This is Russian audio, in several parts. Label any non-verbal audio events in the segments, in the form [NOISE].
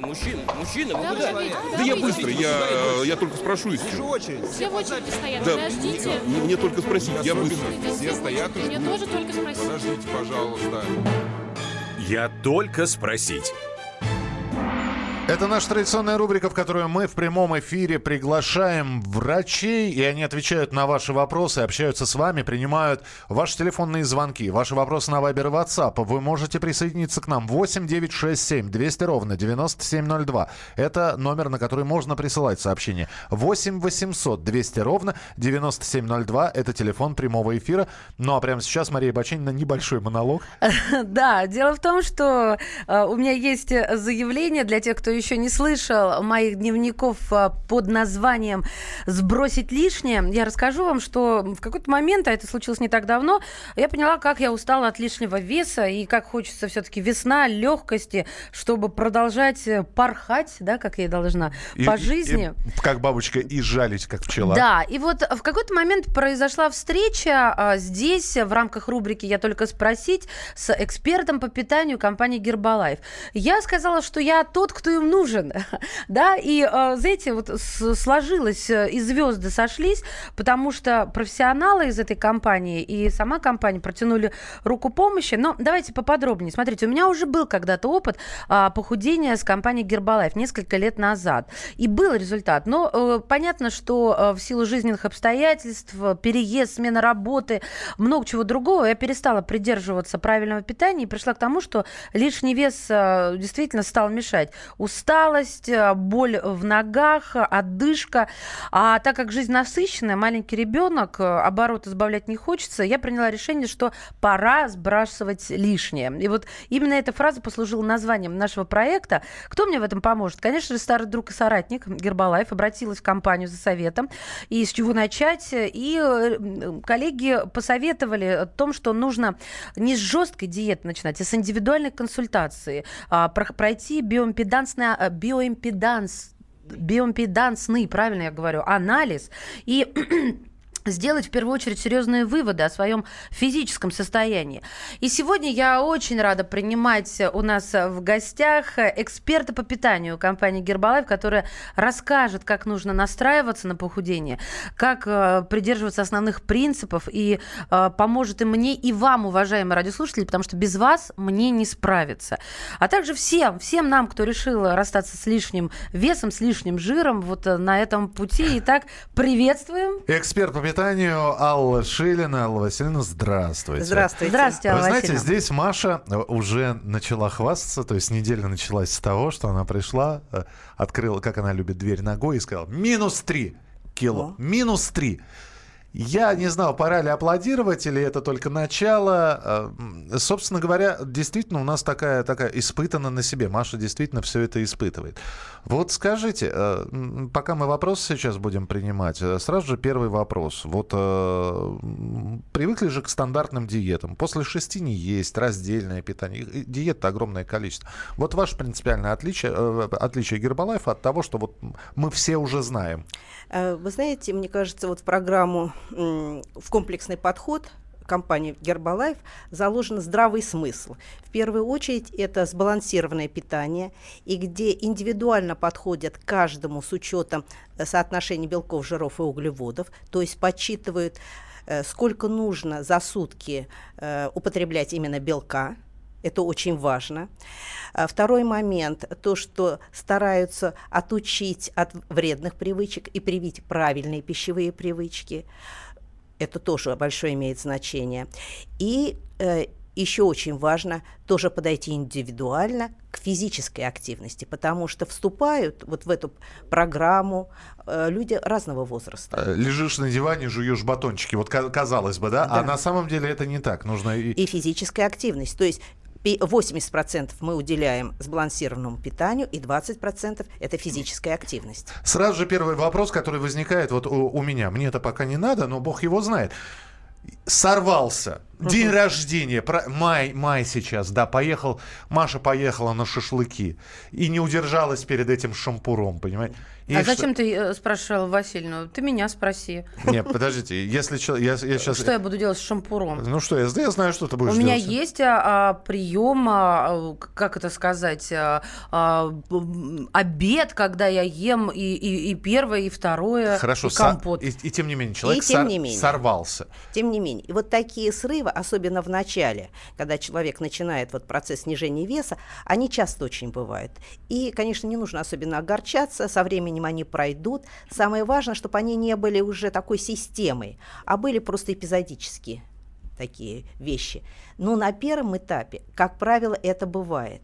Мужчина, мужчина, вы Да, куда? вы- Да да, я быстро, я, я только спрошу Вижу еще. очередь. Все в очереди стоят, Да, подождите. мне, мне только спросить, я быстро. Все стоят и Мне тоже только спросить. Подождите, пожалуйста. Я только спросить. Это наша традиционная рубрика, в которую мы в прямом эфире приглашаем врачей, и они отвечают на ваши вопросы, общаются с вами, принимают ваши телефонные звонки, ваши вопросы на Viber и WhatsApp. Вы можете присоединиться к нам 8 967 200 ровно 9702. Это номер, на который можно присылать сообщения. 8 800 200 ровно 9702. Это телефон прямого эфира. Ну а прямо сейчас Мария Бачинина небольшой монолог. [LAUGHS] Да, дело в том, что э, у меня есть э, заявление для тех, кто еще не слышал моих дневников э, под названием «Сбросить лишнее». Я расскажу вам, что в какой-то момент, а это случилось не так давно, я поняла, как я устала от лишнего веса и как хочется все-таки весна, легкости, чтобы продолжать э, порхать, да, как я и должна, И- по и- жизни. и как бабочка, и жалить, как пчела. Да, и вот в какой-то момент произошла встреча а, здесь, в рамках рубрики «Я только спросить» с экспертом по питанию компании «Гербалайф». Я сказала, что я тот, кто им нужен, [LAUGHS] да, и, а, знаете, вот сложилось, э, и звезды сошлись, потому что профессионалы из этой компании и сама компания протянули руку помощи. Но давайте поподробнее. Смотрите, у меня уже был когда-то опыт а, похудения с компанией Гербалайф несколько лет назад. И был результат. Но э, понятно, что э, в силу жизненных обстоятельств, э, переезд, смена работы, много чего другого, я перестала придерживаться правильного питания и пришла к тому, что лишний вес э, действительно стал мешать. Усталость, э, боль в ногах, одышка. А так как жизнь насыщенная, маленький ребенок, э, обороты сбавлять не хочется, я приняла решение, что пора сбрасывать лишнее. И вот именно эта фраза послужила названием нашего проекта. Кто мне в этом поможет? Конечно же, старый друг и соратник Гербалайф обратилась в компанию за советом. И с чего начать? И э, коллеги посоветовали о том, что нужно не с жесткой диеты начинать, а с индивидуальной консультации. А, про- Пройти биоимпедансный, а, биоимпеданс биоимпедансный, правильно я говорю, анализ. И [CLEARS THROAT] сделать в первую очередь серьезные выводы о своем физическом состоянии. И сегодня я очень рада принимать у нас в гостях эксперта по питанию компании Гербалайф, которая расскажет, как нужно настраиваться на похудение, как э, придерживаться основных принципов и э, поможет и мне, и вам, уважаемые радиослушатели, потому что без вас мне не справиться. А также всем, всем нам, кто решил расстаться с лишним весом, с лишним жиром вот э, на этом пути. Итак, приветствуем. Эксперт по питанию Алла Шилина. Алла Васильевна, здравствуйте. Здравствуйте. Здравствуйте, Вы Алла знаете, Васильевна. здесь Маша э, уже начала хвастаться, то есть неделя началась с того, что она пришла, э, открыла, как она любит, дверь ногой и сказала «минус 3 кило, О. минус 3». Я не знал, пора ли аплодировать или это только начало. Собственно говоря, действительно у нас такая, такая испытана на себе. Маша действительно все это испытывает. Вот скажите, э, пока мы вопросы сейчас будем принимать, э, сразу же первый вопрос. Вот э, привыкли же к стандартным диетам. После шести не есть, раздельное питание. Диет огромное количество. Вот ваше принципиальное отличие, отличие Гербалайфа от того, что вот мы все уже знаем. Вы знаете, мне кажется, вот в программу в комплексный подход компании Гербалайф заложен здравый смысл. В первую очередь это сбалансированное питание, и где индивидуально подходят каждому с учетом э, соотношения белков, жиров и углеводов, то есть подсчитывают, э, сколько нужно за сутки э, употреблять именно белка, это очень важно. А Второй момент, то, что стараются отучить от вредных привычек и привить правильные пищевые привычки. Это тоже большое имеет значение. И э, еще очень важно тоже подойти индивидуально к физической активности, потому что вступают вот в эту программу э, люди разного возраста. Э, Лежишь на диване, жуешь батончики. Вот ка- казалось бы, да? А Да. на самом деле это не так. Нужно и... И физическая активность. То есть 80% мы уделяем сбалансированному питанию, и 20% это физическая активность. Сразу же первый вопрос, который возникает вот у, у меня. Мне это пока не надо, но бог его знает. Сорвался. День рождения, про- май, май сейчас, да, поехал, Маша поехала на шашлыки и не удержалась перед этим шампуром, понимаете? И а что- зачем ты э, спрашивал Васильевну? Ты меня спроси. Нет, подождите, если я, я сейчас... Что я буду делать с шампуром? Ну что, я, я знаю, что ты будешь У меня делать. есть а, а, прием, а, как это сказать, а, а, обед, когда я ем и, и, и первое, и второе, Хорошо, и са- компот. и, и тем не менее, человек тем сор- не менее. сорвался. Тем не менее, и вот такие срывы, особенно в начале, когда человек начинает вот процесс снижения веса, они часто очень бывают. И, конечно, не нужно особенно огорчаться, со временем они пройдут. Самое важное, чтобы они не были уже такой системой, а были просто эпизодические такие вещи. Но на первом этапе, как правило, это бывает.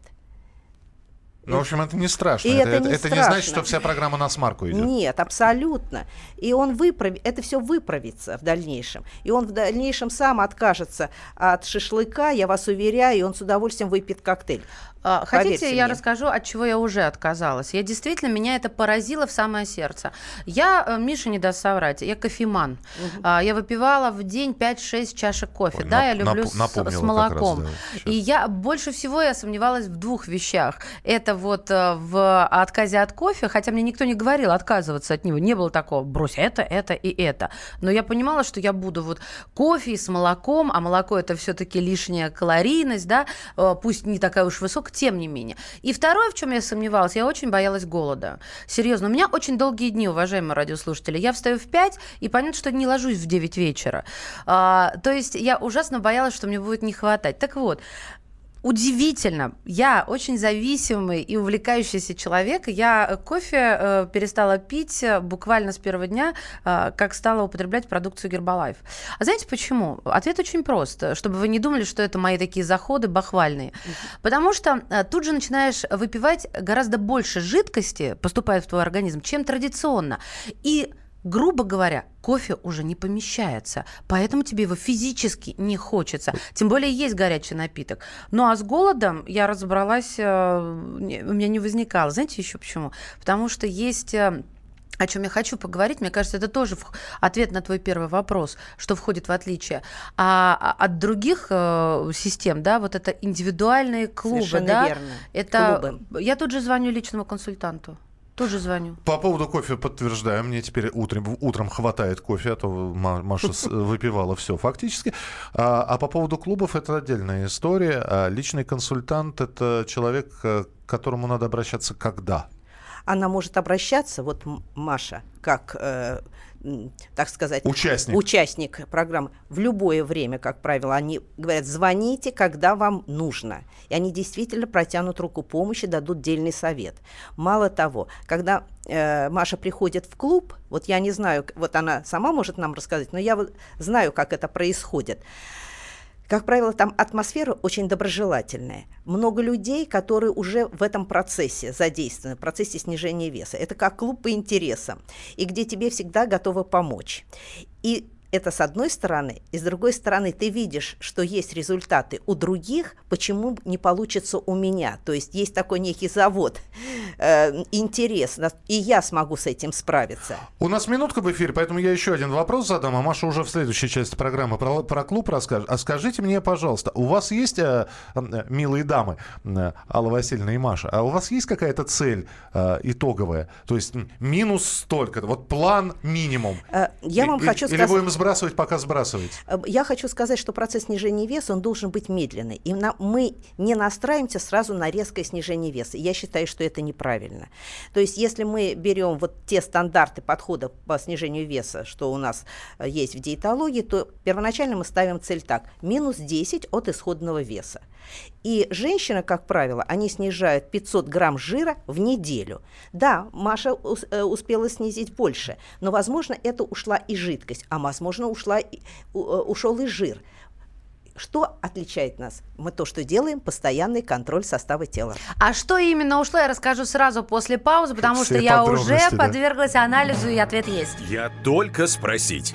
Ну, в общем, это не страшно. И это, это не это не значит, страшно. что вся программа на смарку идет. Нет, абсолютно. И он выправит, это все выправится в дальнейшем. И он в дальнейшем сам откажется от шашлыка, я вас уверяю, и он с удовольствием выпьет коктейль. А, Хотите, Поверьте я мне. расскажу, от чего я уже отказалась? Я действительно, меня это поразило в самое сердце. Я, э, Миша не даст соврать, я кофеман. А, Я выпивала в день 5-6 чашек кофе. Ой, да, нап- я люблю с, с молоком. раз, да, И я больше всего я сомневалась в двух вещах. Это вот э, в отказе от кофе, хотя мне никто не говорил отказываться от него. Не было такого, брось это, это и это. Но я понимала, что я буду вот кофе с молоком, а молоко это все-таки лишняя калорийность, да, э, пусть не такая уж высокая, тем не менее. И второе, в чем я сомневалась, я очень боялась голода. Серьезно, у меня очень долгие дни, уважаемые радиослушатели. Я встаю в 5, и понятно, что не ложусь в 9 вечера. А, то есть я ужасно боялась, что мне будет не хватать. Так вот, Удивительно, я очень зависимый и увлекающийся человек. Я э, кофе э, перестала пить э, буквально с первого дня, э, как стала употреблять продукцию Гербалайф. А знаете почему? Ответ очень прост, чтобы вы не думали, что это мои такие заходы бахвальные. Потому что э, тут же начинаешь выпивать гораздо больше жидкости, поступает в твой организм, чем традиционно. И грубо говоря, кофе уже не помещается, поэтому тебе его физически не хочется. Тем более есть горячий напиток. Ну а с голодом я разобралась, э, у меня не возникало. Знаете еще почему? Потому что есть... э, о чем я хочу поговорить, мне кажется, это тоже ответ на твой первый вопрос, что входит в отличие. А а от других э, систем, да, вот это индивидуальные клубы, Совершенно да, верно. это Клубы. я тут же звоню личному консультанту, тут же звоню. По поводу кофе подтверждаю. Мне теперь утром, утром хватает кофе, а то Ма- Маша [LAUGHS] выпивала все фактически. А, а по поводу клубов это отдельная история. А личный консультант это человек, э, к которому надо обращаться когда? Она может обращаться, вот Маша, как, э, так сказать, Участник. участник программы, в любое время, как правило, они говорят, звоните, когда вам нужно. И они действительно протянут руку помощи, дадут дельный совет. Мало того, когда э, Маша приходит в клуб, вот я не знаю, вот она сама может нам рассказать, но я вот знаю, как это происходит. Как правило, там атмосфера очень доброжелательная. Много людей, которые уже в этом процессе задействованы, в процессе снижения веса. Это как клуб по интересам, и где тебе всегда готовы помочь. И это с одной стороны, и с другой стороны ты видишь, что есть результаты у других, почему не получится у меня. То есть есть такой некий завод, э, интерес, и я смогу с этим справиться. У нас минутка в эфире, поэтому я еще один вопрос задам, а Маша уже в следующей части программы про, про клуб расскажет. А скажите мне, пожалуйста, у вас есть, э, э, милые дамы, э, Алла Васильевна и Маша, а у вас есть какая-то цель э, итоговая? То есть минус столько, вот план минимум. Э, Я вам И- хочу сказать... сбрасывать, пока сбрасываете? Э, Я хочу сказать, что процесс снижения веса, он должен быть медленный. И на- мы не настраиваемся сразу на резкое снижение веса. Я считаю, что это неправильно. То есть, если мы берем вот те стандарты подхода по снижению веса, что у нас э, есть в диетологии, то первоначально мы ставим цель так. Минус 10 от исходного веса. И женщины, как правило, они снижают 500 грамм жира в неделю. Да, Маша ус- э, успела снизить больше, но, возможно, это ушла и жидкость, а, возможно, ушла и- у- э, ушел и жир. Что отличает нас? Мы то, что делаем, постоянный контроль состава тела. А что именно ушло, я расскажу сразу после паузы, потому Все что я уже да. подверглась анализу, и ответ есть. Я только спросить.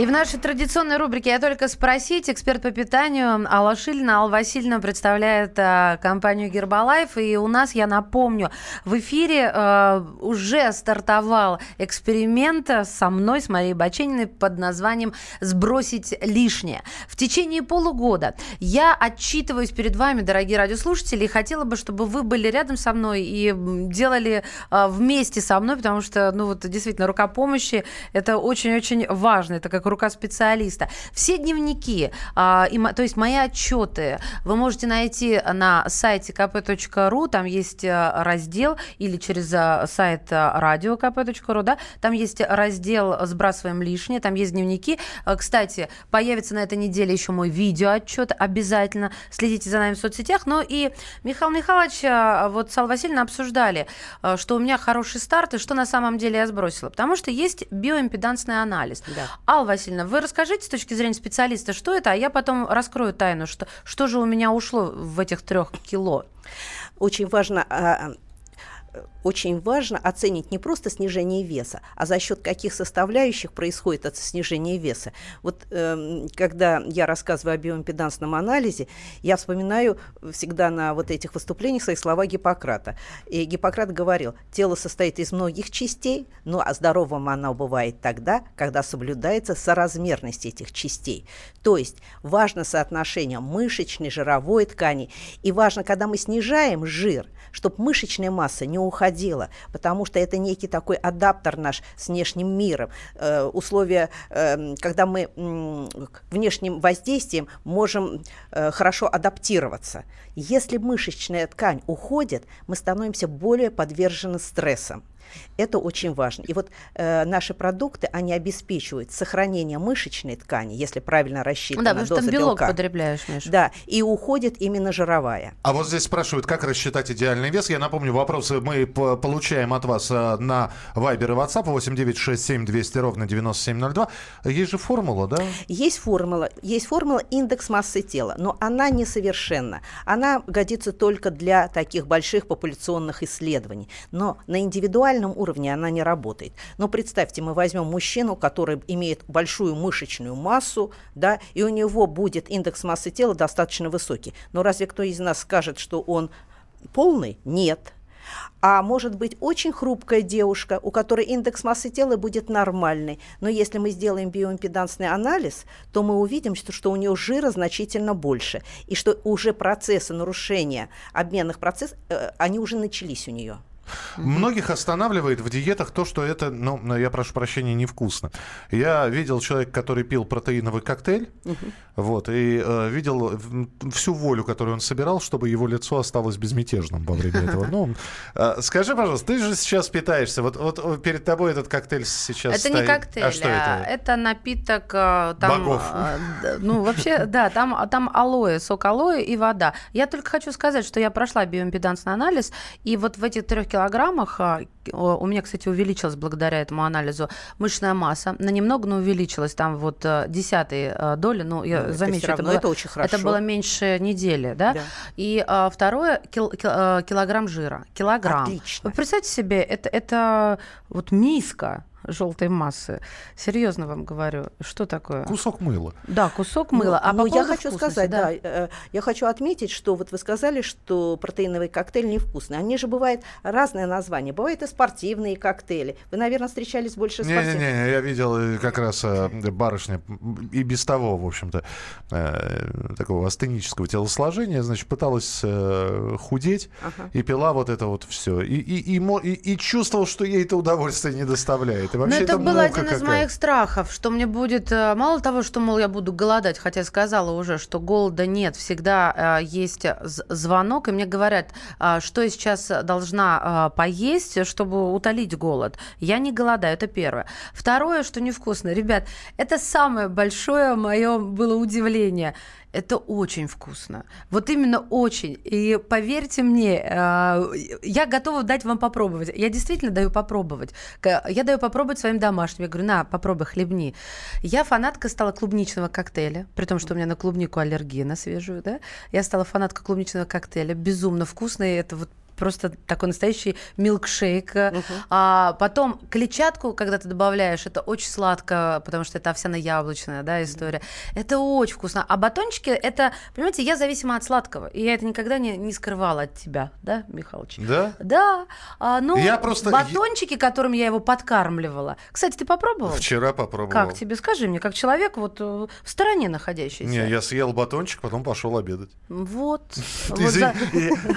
И в нашей традиционной рубрике «Я только спросить» эксперт по питанию Алла Шильна, Алла Васильевна представляет э, компанию Гербалайф. И у нас, я напомню, в эфире э, уже стартовал эксперимент со мной, с Марией Бачениной под названием «Сбросить лишнее». В течение полугода я отчитываюсь перед вами, дорогие радиослушатели, и хотела бы, чтобы вы были рядом со мной и делали э, вместе со мной, потому что, ну вот, действительно, рука помощи – это очень-очень важно. Это как рука специалиста. Все дневники, а, и, то есть мои отчеты, вы можете найти на сайте kp.ru, там есть а, раздел, или через а, сайт а, радио kp.ru, да, там есть раздел «Сбрасываем лишнее», там есть дневники. Кстати, появится на этой неделе еще мой видеоотчет, обязательно следите за нами в соцсетях. Ну и Михаил Михайлович, вот с Аллой Васильевной обсуждали, что у меня хороший старт и что на самом деле я сбросила. Потому что есть биоимпедансный анализ. Да. Алла Васильевна, вы расскажите с точки зрения специалиста, что это, а я потом раскрою тайну, что, что же у меня ушло в этих трех кило. Очень важно а, очень важно оценить не просто снижение веса, а за счет каких составляющих происходит это снижение веса. Вот эм, когда я рассказываю о биоимпедансном анализе, я вспоминаю всегда на вот этих выступлениях свои слова Гиппократа. И Гиппократ говорил, тело состоит из многих частей, но а здоровым оно бывает тогда, когда соблюдается соразмерность этих частей. То есть важно соотношение мышечной, жировой ткани. И важно, когда мы снижаем жир, чтобы мышечная масса не уходила, потому что это некий такой адаптер наш с внешним миром. Э, условия, э, когда мы к внешним воздействием можем э, хорошо адаптироваться. Если мышечная ткань уходит, мы становимся более подвержены стрессам. Это очень важно. И вот э, наши продукты, они обеспечивают сохранение мышечной ткани, если правильно рассчитана да, потому что там белок белка. потребляешь, Миша. Да, и уходит именно жировая. А вот здесь спрашивают, как рассчитать идеальный вес. Я напомню, вопросы мы по- получаем от вас э, на Viber и WhatsApp 8967 200 ровно 9702. Есть же формула, да? Есть формула, есть формула индекс массы тела, но она несовершенна. Она годится только для таких больших популяционных исследований. Но на индивидуальном уровне она не работает. Но представьте, мы возьмем мужчину, который имеет большую мышечную массу, да, и у него будет индекс массы тела достаточно высокий. Но разве кто из нас скажет, что он полный? Нет. А может быть очень хрупкая девушка, у которой индекс массы тела будет нормальный. Но если мы сделаем биоимпедансный анализ, то мы увидим, что, что у нее жира значительно больше. И что уже процессы нарушения обменных процессов, э, они уже начались у нее. Многих останавливает в диетах то, что это, ну, я прошу прощения, невкусно. Я видел человека, который пил протеиновый коктейль, вот, и э, видел всю волю, которую он собирал, чтобы его лицо осталось безмятежным во время этого. Ну, э, скажи, пожалуйста, ты же сейчас питаешься, вот, вот перед тобой этот коктейль сейчас Это не стоит. коктейль, А что это? это напиток э, там, Богов. э, ну вообще, да, там, там алоэ, сок алоэ и вода. Я только хочу сказать, что я прошла биоимпедансный анализ, и вот в этих трех килограммах а, к- о, у меня, кстати, увеличилась благодаря этому анализу мышечная масса, на немного, но увеличилась, там вот э, десятые э, доли, ну я Ну, это замечу, всё равно, было, это очень хорошо. это было меньше недели, да? Да. И а, второе кил- кил- э, килограмм жира, килограмм. Отлично. Вы представьте себе, это, это вот миска желтой массы. Серьезно вам говорю, что такое? Кусок мыла. Да, кусок мыла. а но по я хочу сказать, да, э, я хочу отметить, что вот вы сказали, что протеиновый коктейль невкусный. Они же бывают разные названия. Бывают и спортивные коктейли. Вы, наверное, встречались больше с спортивными. Не-не-не, я видел э, как раз э, барышня и без того, в общем-то, э, такого астенического телосложения, значит, пыталась э, худеть и пила вот это вот все. И, и, и, и, и чувствовал, что ей это удовольствие не доставляет. И Но Вообще это был один из моих страхов, что мне будет э, мало того, что мол я буду голодать, хотя сказала уже, что голода нет, всегда э, есть звонок, и мне говорят, а, что я сейчас должна а, поесть, чтобы утолить голод. Я не голодаю, это первое. Второе, что невкусно, ребят, это самое большое мое было удивление. Это очень вкусно. Вот именно очень. И поверьте мне, э, я готова дать вам попробовать. Я действительно даю попробовать. Я даю попробовать своим домашним. Я говорю, на, попробуй, хлебни. Я фанатка стала клубничного коктейля, при том, что у меня на клубнику аллергия на свежую, да. Я стала фанаткой клубничного коктейля. Безумно вкусный. Это вот просто такой настоящий милкшейк. А потом клетчатку, когда ты добавляешь, это очень сладко, потому что это овсяно-яблочная да, история. Это очень вкусно. А батончики, это, понимаете, я зависима от сладкого. И я это никогда не, не скрывала от тебя, да, Михалыч? Да? Да. А, ну, Я просто- батончики, которым я его подкармливала. Кстати, ты попробовал? Вчера попробовал. Как тебе? Скажи мне, как человек вот э, в стороне находящийся. Не, я съел батончик, потом пошел обедать. Вот. [LAUGHS] за-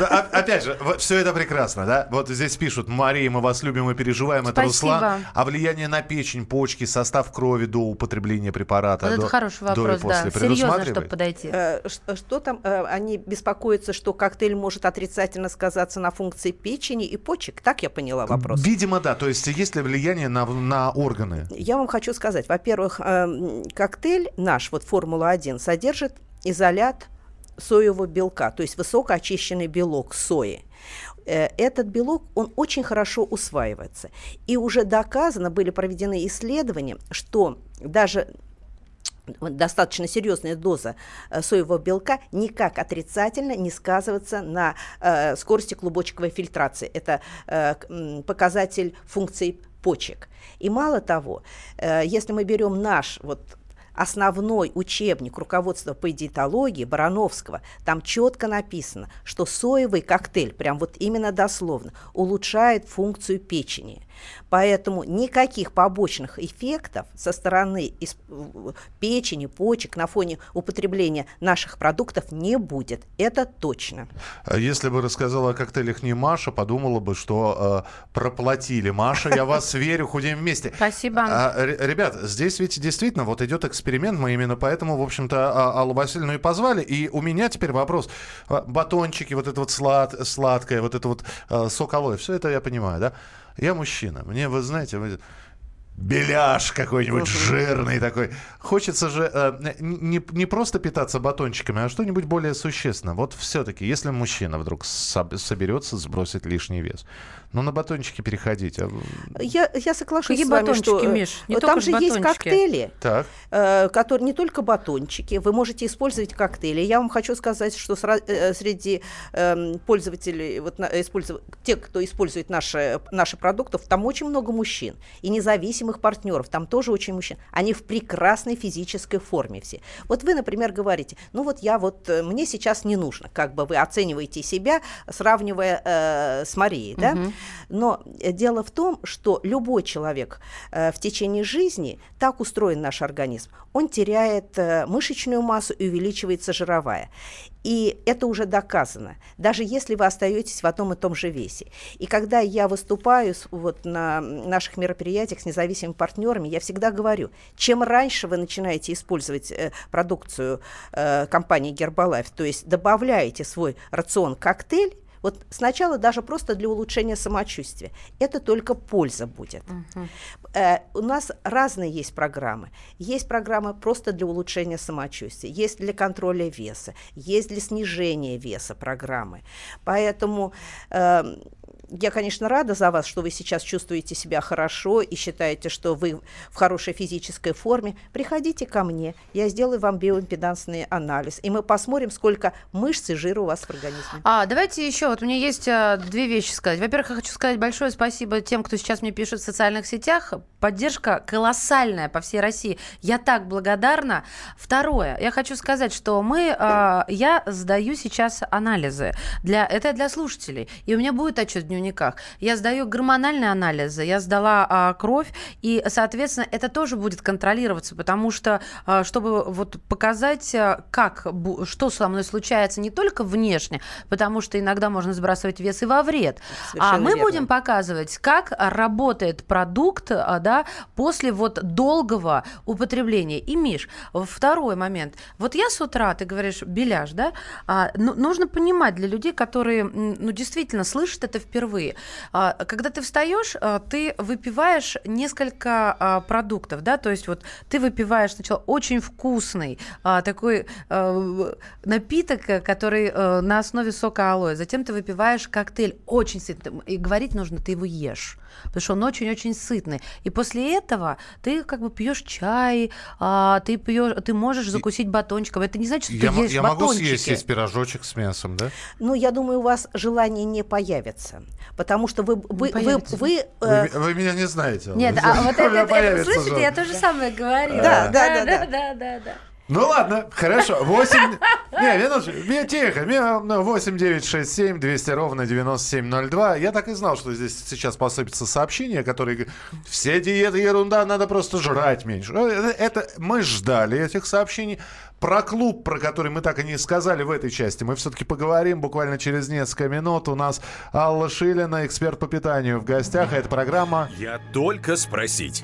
о- Опять же, все это прекрасно, да? Вот здесь пишут, Мария, мы вас любим и переживаем, это Спасибо. Руслан. А влияние на печень, почки, состав крови до употребления препарата? Вот до- это хороший до и вопрос, да. после Серьезно, чтобы подойти. Э, ш- Что там? э, Они беспокоятся, что коктейль может отрицательно сказаться на функции печени и почек. Так я поняла вопрос. Видимо, да. То есть есть ли влияние на, на органы? Я вам хочу сказать, во-первых, эм, коктейль наш, вот Формула-1, содержит изолят соевого белка, то есть высокоочищенный белок сои. Э, Этот белок, он очень хорошо усваивается. И уже доказано, были проведены исследования, что даже вот достаточно серьезная доза э, соевого белка никак отрицательно не сказывается на э, скорости клубочковой фильтрации. Это э, показатель функций почек. И мало того, э, если мы берем наш вот основной учебник руководства по диетологии Барановского, там четко написано, что соевый коктейль, прям вот именно дословно, улучшает функцию печени. Поэтому никаких побочных эффектов со стороны печени, почек на фоне употребления наших продуктов не будет. Это точно. А Если бы рассказала о коктейлях не Маша, подумала бы, что э, проплатили. Маша, я вас [LAUGHS] верю, худеем вместе. Спасибо. А, ребят, здесь ведь действительно вот идет эксперимент, мы именно поэтому, в общем-то, а- Аллу Васильевну и позвали. И у меня теперь вопрос. А, Батончики, вот это вот слад, сладкое, вот это вот э, сок все это я понимаю, да? Я мужчина, мне, вы знаете, беляш какой-нибудь жирный такой. Хочется же э, не, не просто питаться батончиками, а что-нибудь более существенное. Вот все-таки, если мужчина вдруг соб- соберется сбросить лишний вес, ну на батончики переходить. а, Я, я соглашусь Какие с вами, батончики, что э, Миш? Не э, только там же есть батончики. коктейли, Так. э, которые не только батончики, вы можете использовать коктейли. Я вам хочу сказать, что сра- э, среди эм, пользователей, вот, использов- тех, кто использует наши, наши продукты, там очень много мужчин и независимых партнеров, там тоже очень мужчин. Они в прекрасной физической форме все. Вот вы, например, говорите, ну вот я вот, э, мне сейчас не нужно, как бы вы оцениваете себя, сравнивая э, с Марией, да? Но э, дело в том, что любой человек э, в течение жизни, так устроен наш организм, он теряет э, мышечную массу и увеличивается жировая. И это уже доказано, даже если вы остаетесь в одном и том же весе. И когда я выступаю вот на наших мероприятиях с независимыми партнерами, я всегда говорю, чем раньше вы начинаете использовать э, продукцию э, компании Herbalife, то есть добавляете свой рацион коктейль, вот сначала даже просто для улучшения самочувствия. Это только польза будет. Э, у нас разные есть программы. Есть программы просто для улучшения самочувствия, есть для контроля веса, есть для снижения веса программы. Поэтому э, я, конечно, рада за вас, что вы сейчас чувствуете себя хорошо и считаете, что вы в хорошей физической форме. Приходите ко мне, я сделаю вам биоимпедансный анализ, и мы посмотрим, сколько мышц и жира у вас в организме. А, давайте еще, вот у меня есть а, две вещи сказать. Во-первых, я хочу сказать большое спасибо тем, кто сейчас мне пишет в социальных сетях. Поддержка колоссальная по всей России. Я так благодарна. Второе, я хочу сказать, что мы, а, я сдаю сейчас анализы. Для, это для слушателей. И у меня будет отчет дневниках. Я сдаю гормональные анализы, я сдала а, кровь, и, соответственно, это тоже будет контролироваться, потому что, а, чтобы вот показать, а, как, что со мной случается не только внешне, потому что иногда можно сбрасывать вес и во вред, а Совершенно мы верно. будем показывать, как работает продукт, а, да, после вот долгого употребления. И, Миш, второй момент. Вот я с утра, ты говоришь, беляш, да, а, ну, нужно понимать для людей, которые, ну, действительно слышат это впервые. А, когда ты встаешь, а, ты выпиваешь несколько а, продуктов, да, то есть вот ты выпиваешь сначала очень вкусный такой напиток, который на основе сока алоэ, затем ты выпиваешь коктейль очень сытный, и говорить нужно, ты его ешь, потому что он очень-очень сытный, и после этого ты как бы пьешь чай, а, ты пьешь, ты можешь закусить батончиком, это не значит, что Я, ты ешь я могу батончики. съесть есть пирожочек с мясом, да? Ну, я думаю, у вас желание не появится, потому что вы, вы, вы, появится. вы, э, Вы, вы меня не знаете. Нет, Вы а вот это, это- появится слышите, же. я то же самое говорила. Да, да, да, да, да. да, да, да. Ну ладно, хорошо. 8... Не, минуточку. Ми- Тихо. Ми- ну, 8 9 6 7 200 ровно 9702. Я так и знал, что здесь сейчас посыпятся сообщения, которые все диеты ерунда, надо просто жрать меньше. Ну, Это, это- мы ждали этих сообщений. Про клуб, про который мы так и не сказали в этой части, мы все-таки поговорим буквально через несколько минут. У нас Алла Шилина, эксперт по питанию в гостях. Это программа Я только спросить.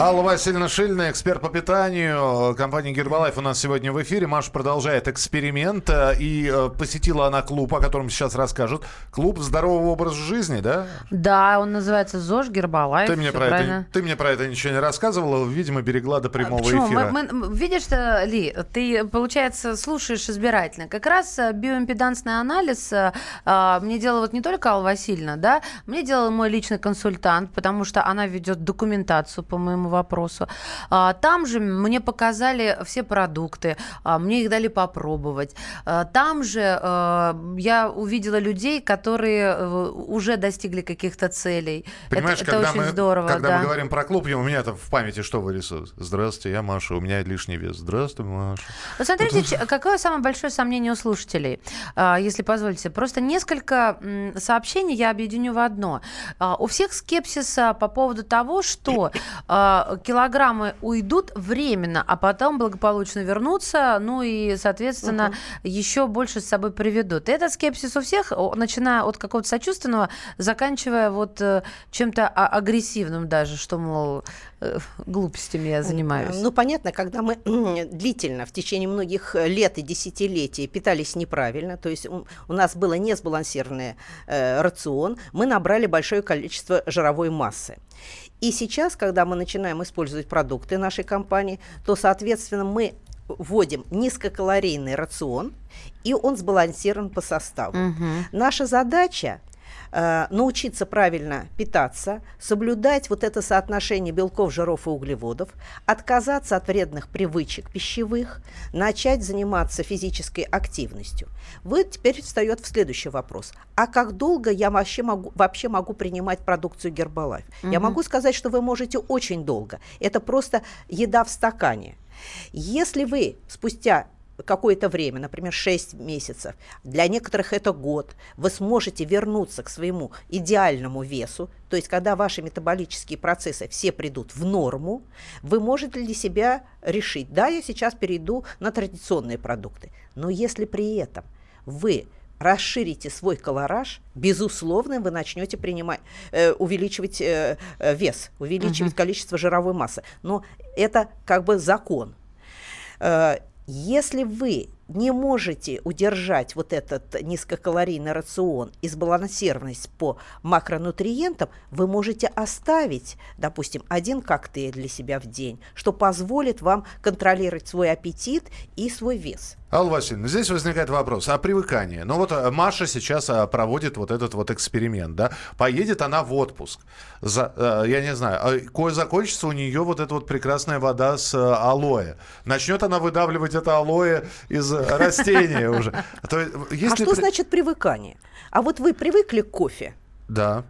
Алла Васильевна Шильна, эксперт по питанию компании Гербалайф у нас сегодня в эфире. Маша продолжает эксперимент. э, И э, посетила она клуб, о котором сейчас расскажут. Клуб здорового образа жизни, да? Да, он называется ЗОЖ Гербалайф. Ты мне, про это, ты мне про это ничего не рассказывала. Видимо, берегла до прямого Почему? эфира. Мы- мы- видишь, что, Ли, ты, получается, слушаешь избирательно. Как раз э, биоимпедансный анализ э, а, мне делала вот не только Алла Васильевна, да, мне делал мой личный консультант, потому что она ведет документацию по моему вопросу. А, Там же мне показали все продукты, а, мне их дали попробовать. А, Там же э, я увидела людей, которые э, уже достигли каких-то целей. Это- Понимаешь, это, когда, очень мы, здорово, когда да. мы говорим про клуб, у меня там в памяти что вырисуется? Здравствуйте, я Маша, у меня лишний вес. Здравствуй, Маша. Вот смотрите, ч- какое самое большое сомнение у слушателей, если позволите. Просто несколько сообщений я объединю в одно. У всех скепсис а, по поводу того, что килограммы уйдут временно, а потом благополучно вернутся, ну и, соответственно, еще больше с собой приведут. И этот скепсис у всех, начиная от какого-то сочувственного, заканчивая вот э, чем-то а- агрессивным даже, что, мол, глупостями я занимаюсь. Ну, понятно, когда мы длительно, в течение многих э, лет и десятилетий питались неправильно, то есть у, нас было несбалансированный э, рацион, мы набрали большое количество жировой массы. И сейчас, когда мы начинаем использовать продукты нашей компании, то, соответственно, мы вводим низкокалорийный рацион, и он сбалансирован по составу. Мгм. Наша задача э, научиться правильно питаться, соблюдать вот это соотношение белков, жиров и углеводов, отказаться от вредных привычек пищевых, начать заниматься физической активностью. Вот теперь встает в следующий вопрос. А как долго я вообще могу, вообще могу принимать продукцию Гербалайф? Я Мгм. могу сказать, что вы можете очень долго. Это просто еда в стакане. Если вы спустя какое-то время, например, 6 месяцев, для некоторых это год, вы сможете вернуться к своему идеальному весу, то есть когда ваши метаболические процессы все придут в норму, вы можете для себя решить, да, я сейчас перейду на традиционные продукты, но если при этом вы расширите свой колораж, безусловно, вы начнете принимать, э, увеличивать э, э, вес, увеличивать количество жировой массы. Но это как бы закон. Э, если вы не можете удержать вот этот низкокалорийный рацион и сбалансированность по макронутриентам, вы можете оставить, допустим, один коктейль для себя в день, что позволит вам контролировать свой аппетит и свой вес. Алла Васильевна, здесь возникает вопрос о привыкании. Ну вот э, Маша сейчас э, проводит вот этот вот эксперимент, да. Поедет она в отпуск. За, э, я не знаю, а кое закончится у нее вот эта вот прекрасная вода с алоэ. Начнет она выдавливать это алоэ из растения уже. А что значит привыкание? А вот вы привыкли к кофе, Да.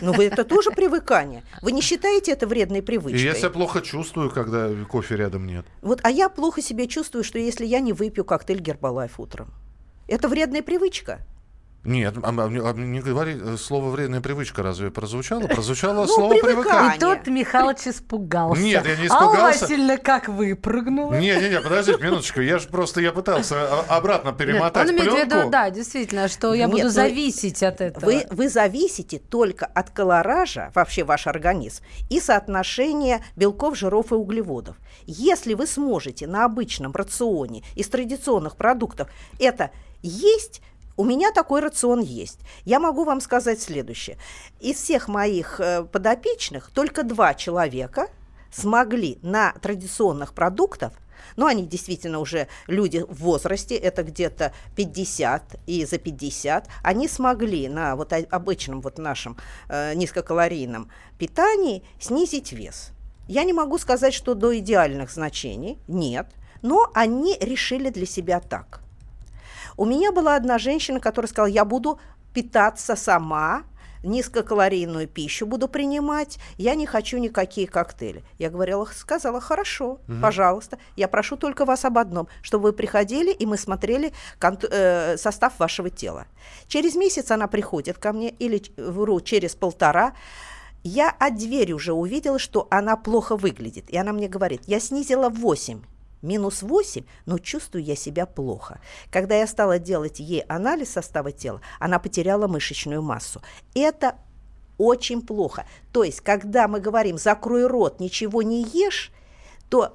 но вы это тоже привыкание. Вы не считаете это вредной И привычкой? я себя плохо чувствую, когда кофе рядом нет. Вот, а я плохо себя чувствую, что если я не выпью коктейль Гербалайф утром. Это вредная привычка. Нет, а, а, а не говори, э, слово вредная привычка разве прозвучало? Прозвучало Ну, слово привыкание. привыкание. И тут Михалыч испугался. Нет, я не Алла испугался. Васильевна как выпрыгнула. Не-не-не, подождите минуточку. Я же просто я пытался а- обратно Нет, перемотать в пленку. виду, да, действительно, что я Нет, буду зависеть от этого. Вы, вы зависите только от колоража, вообще ваш организм, и соотношения белков, жиров и углеводов. Если вы сможете на обычном рационе из традиционных продуктов это есть, у меня такой рацион есть. Я могу вам сказать следующее. Из всех моих э, подопечных только два человека смогли на традиционных продуктах но они действительно уже люди в возрасте, это где-то 50 и за 50, они смогли на вот обычном вот нашем э, низкокалорийном питании снизить вес. Я не могу сказать, что до идеальных значений, нет, но они решили для себя так. У меня была одна женщина, которая сказала, я буду питаться сама, низкокалорийную пищу буду принимать, я не хочу никакие коктейли. Я говорила, сказала, хорошо, пожалуйста, я прошу только вас об одном, чтобы вы приходили, и мы смотрели э, состав вашего тела. Через месяц она приходит ко мне, или, вру, через полтора, я от двери уже увидела, что она плохо выглядит. И она мне говорит, я снизила 8, минус 8, но чувствую я себя плохо. Когда я стала делать ей анализ состава тела, она потеряла мышечную массу. Это очень плохо. То есть, когда мы говорим «закрой рот, ничего не ешь», то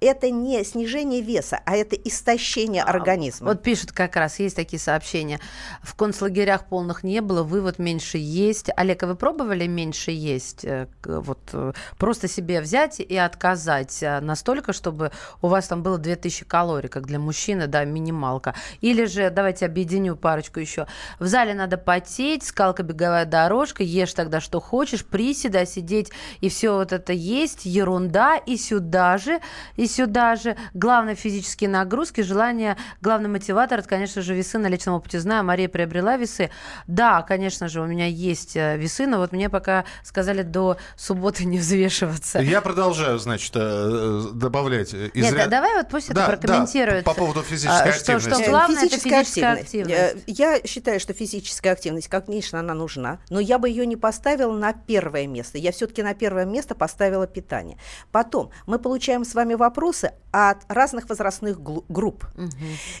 это не снижение веса, а это истощение организма. Вот пишут как раз, есть такие сообщения. В концлагерях полных не было, вывод меньше есть. Олег, а вы пробовали меньше есть? Э, Вот э, просто себе взять и отказать э, настолько, чтобы у вас там было 2000 калорий, как для мужчины, да, минималка. Или же, давайте объединю парочку еще. В зале надо потеть, скалка, беговая дорожка, ешь тогда что хочешь, приседа, сидеть и все вот это есть, ерунда, и сюда же, и сюда же. Главное физические нагрузки, желание, главный мотиватор, это, конечно же, весы на личном опыте. Знаю, Мария приобрела весы. Да, конечно же, у меня есть э, весы, но вот мне пока сказали до субботы не взвешиваться. Я продолжаю, значит, э, э, добавлять. э, Нет, да- давай вот пусть Да, это прокомментирует. да, по поводу физической А, что- активности. что главное, это физическая активность. Э, Я считаю, что физическая активность, конечно, она нужна, но я бы ее не поставила на первое место. Я все-таки на первое место поставила питание. Потом мы получаем с вами вопросы от разных возрастных групп.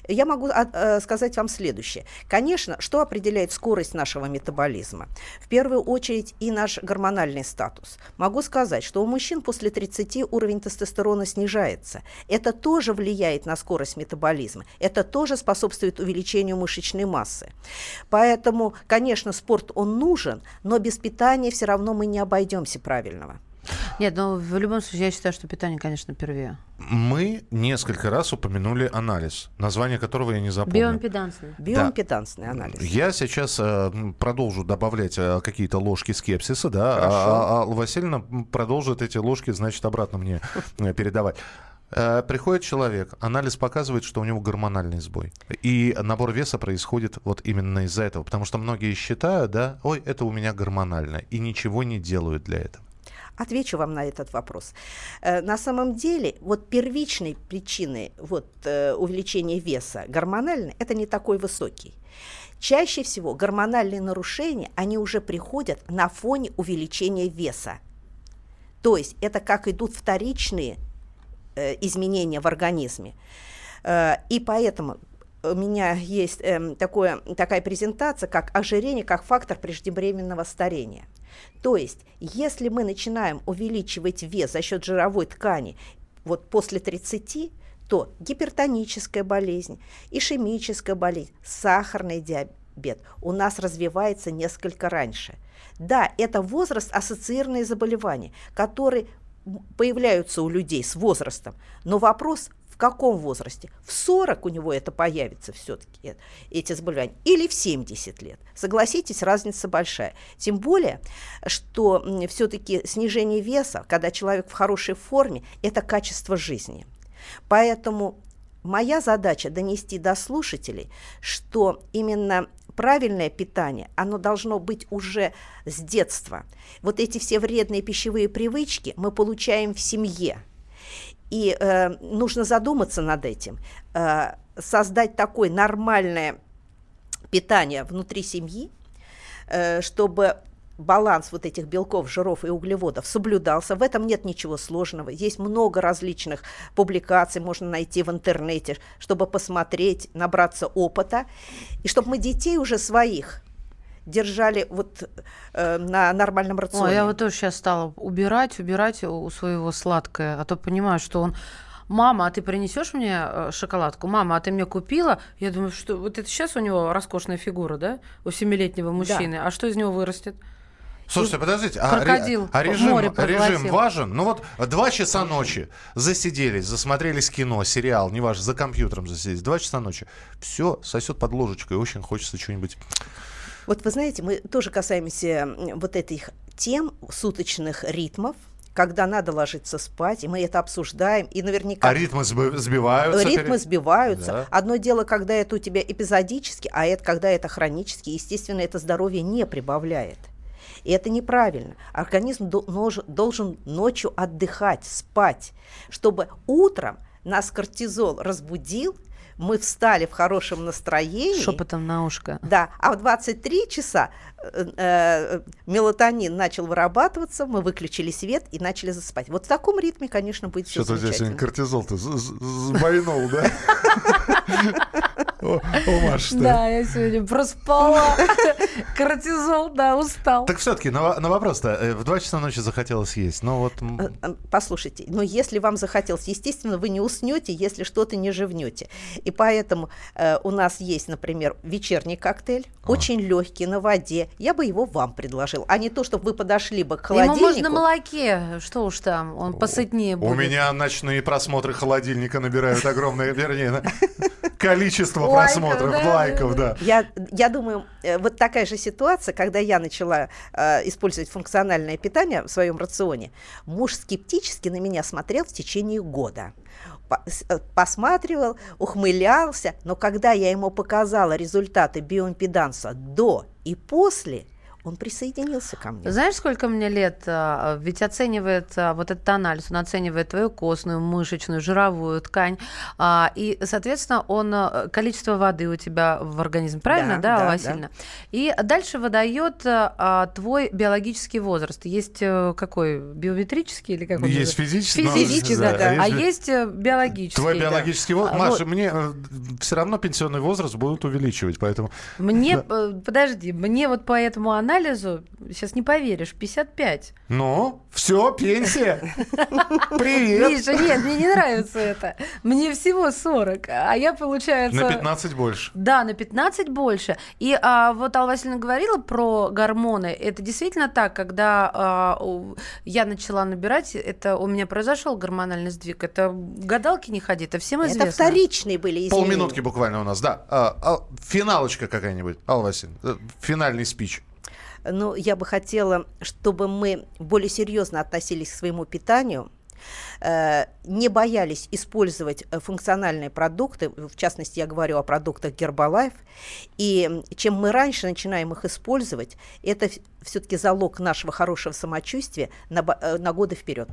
Я могу от- э, сказать вам следующее. Конечно, что определяет скорость нашего метаболизма? В первую очередь и наш гормональный статус. Могу сказать, что у мужчин после 30 уровень тестостерона снижается. Это тоже влияет на скорость метаболизма. Это тоже способствует увеличению мышечной массы. Поэтому, конечно, спорт он нужен, но без питания все равно мы не обойдемся правильного. Нет, ну в любом случае я считаю, что питание, конечно, первее. Мы несколько раз упомянули анализ, название которого я не запомнил. Биоимпедансный. Биоимпедансный анализ. Я сейчас э, продолжу добавлять э, какие-то ложки скепсиса, да, Хорошо. а, а Васильевна продолжит эти ложки, значит, обратно мне э, передавать. Э, Приходит человек, анализ показывает, что у него гормональный сбой. И набор веса происходит вот именно из-за этого. Потому что многие считают, да, ой, это у меня гормонально. И ничего не делают для этого. Отвечу вам на этот вопрос. Э, На самом деле, вот первичной причиной вот, э, увеличения веса гормональной это не такой высокий. Чаще всего гормональные нарушения, они уже приходят на фоне увеличения веса. То есть это как идут вторичные э, изменения в организме. Э, и поэтому у меня есть эм, такое, такая презентация, как ожирение, как фактор преждевременного старения. То есть, если мы начинаем увеличивать вес за счет жировой ткани вот после 30, то гипертоническая болезнь, ишемическая болезнь, сахарный диабет у нас развивается несколько раньше. Да, это возраст ассоциированные заболевания, которые появляются у людей с возрастом, но вопрос каком возрасте? В 40 у него это появится все-таки, эти заболевания, или в 70 лет. Согласитесь, разница большая. Тем более, что все-таки снижение веса, когда человек в хорошей форме, это качество жизни. Поэтому моя задача донести до слушателей, что именно правильное питание, оно должно быть уже с детства. Вот эти все вредные пищевые привычки мы получаем в семье. И э, нужно задуматься над этим, э, создать такое нормальное питание внутри семьи, э, чтобы баланс вот этих белков, жиров и углеводов соблюдался. В этом нет ничего сложного. Есть много различных публикаций, можно найти в интернете, чтобы посмотреть, набраться опыта, и чтобы мы детей уже своих держали вот э, на нормальном рационе. О, я вот тоже сейчас стала убирать, убирать у своего сладкое, а то понимаю, что он мама, а ты принесешь мне э, шоколадку? Мама, а ты мне купила? Я думаю, что вот это сейчас у него роскошная фигура, да, у семилетнего мужчины, да. а что из него вырастет? Слушайте, подождите, а, Крокодил а режим, режим важен? Ну вот два часа ночи засиделись, засмотрелись кино, сериал, неважно, за компьютером засиделись, два часа ночи. Все сосет под ложечкой, очень хочется что-нибудь вот вы знаете, мы тоже касаемся вот этих тем суточных ритмов, когда надо ложиться спать, и мы это обсуждаем, и наверняка... А ритмы сбиваются? Ритмы сбиваются. Да. Одно дело, когда это у тебя эпизодически, а это когда это хронически, естественно, это здоровье не прибавляет. И это неправильно. Организм должен ночью отдыхать, спать, чтобы утром нас кортизол разбудил, мы встали в хорошем настроении. Шепотом на ушко. Да, а в 23 часа э, э, мелатонин начал вырабатываться, мы выключили свет и начали засыпать. Вот в таком ритме, конечно, будет все Что-то здесь кортизол-то сбойнул, да? Да, я сегодня проспала. [LAUGHS] Кортизол, да, устал. Так все-таки на, на вопрос-то, э, в 2 часа ночи захотелось есть, но вот... Послушайте, но если вам захотелось, естественно, вы не уснете, если что-то не живнете. И поэтому э, у нас есть, например, вечерний коктейль, а. очень легкий, на воде. Я бы его вам предложил, а не то, чтобы вы подошли бы к холодильнику. Ему можно на молоке, что уж там, он посытнее будет. У меня ночные просмотры холодильника набирают огромное, вернее, [LAUGHS] количество просмотров, лайков, да. Я, я думаю, э, вот такая же ситуация, когда я начала э, использовать функциональное питание в своем рационе, муж скептически на меня смотрел в течение года. Э, посматривал, ухмылялся, но когда я ему показала результаты биоимпеданса до и после – он присоединился ко мне. Знаешь, сколько мне лет? А, ведь оценивает а, вот этот анализ, он оценивает твою костную, мышечную, жировую ткань, а, и, соответственно, он количество воды у тебя в организме, правильно, да, да, да Васильевна? Да. И дальше выдает твой биологический возраст. Есть э, какой? Биометрический или какой? Есть физический. Физический, да, да. А есть э, биологический. Твой биологический да. возраст. Маша, вот. мне э, все равно пенсионный возраст будут увеличивать, поэтому... Мне, подожди, мне вот по этому анализу анализу, сейчас не поверишь, 55. Ну, все, пенсия. [LAUGHS] Привет. Миша, нет, мне не нравится это. Мне всего 40, а я, получается... На 15 больше. Да, на 15 больше. И а, вот Алла Васильевна говорила про гормоны. Это действительно так, когда а, я начала набирать, это у меня произошел гормональный сдвиг. Это гадалки не ходи, это всем известно. Это вторичные были изменения. Полминутки буквально у нас, да. А, а, финалочка какая-нибудь, Алла Васильевна, э, финальный спич но я бы хотела, чтобы мы более серьезно относились к своему питанию, э, не боялись использовать э, функциональные продукты, в частности, я говорю о продуктах Herbalife, и чем мы раньше начинаем их использовать, это все-таки залог нашего хорошего самочувствия на, э, на годы вперед.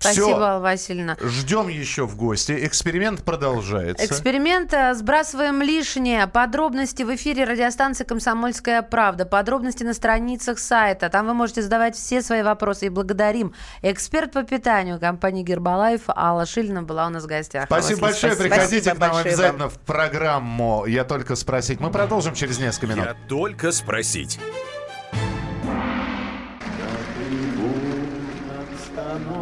Спасибо, Все. Алла Васильевна. Ждем еще в гости. Эксперимент продолжается. Эксперимент э, «Сбрасываем лишнее». Подробности в эфире радиостанции «Комсомольская правда». Подробности на страницах сайта. Там вы можете задавать все свои вопросы. И благодарим. Эксперт по питанию компании «Гербалайф» Алла Шильна была у нас в гостях. Спасибо большое. Спасибо. Приходите Спасибо к нам обязательно вам. в программу «Я только спросить». Мы продолжим через несколько минут. «Я только спросить».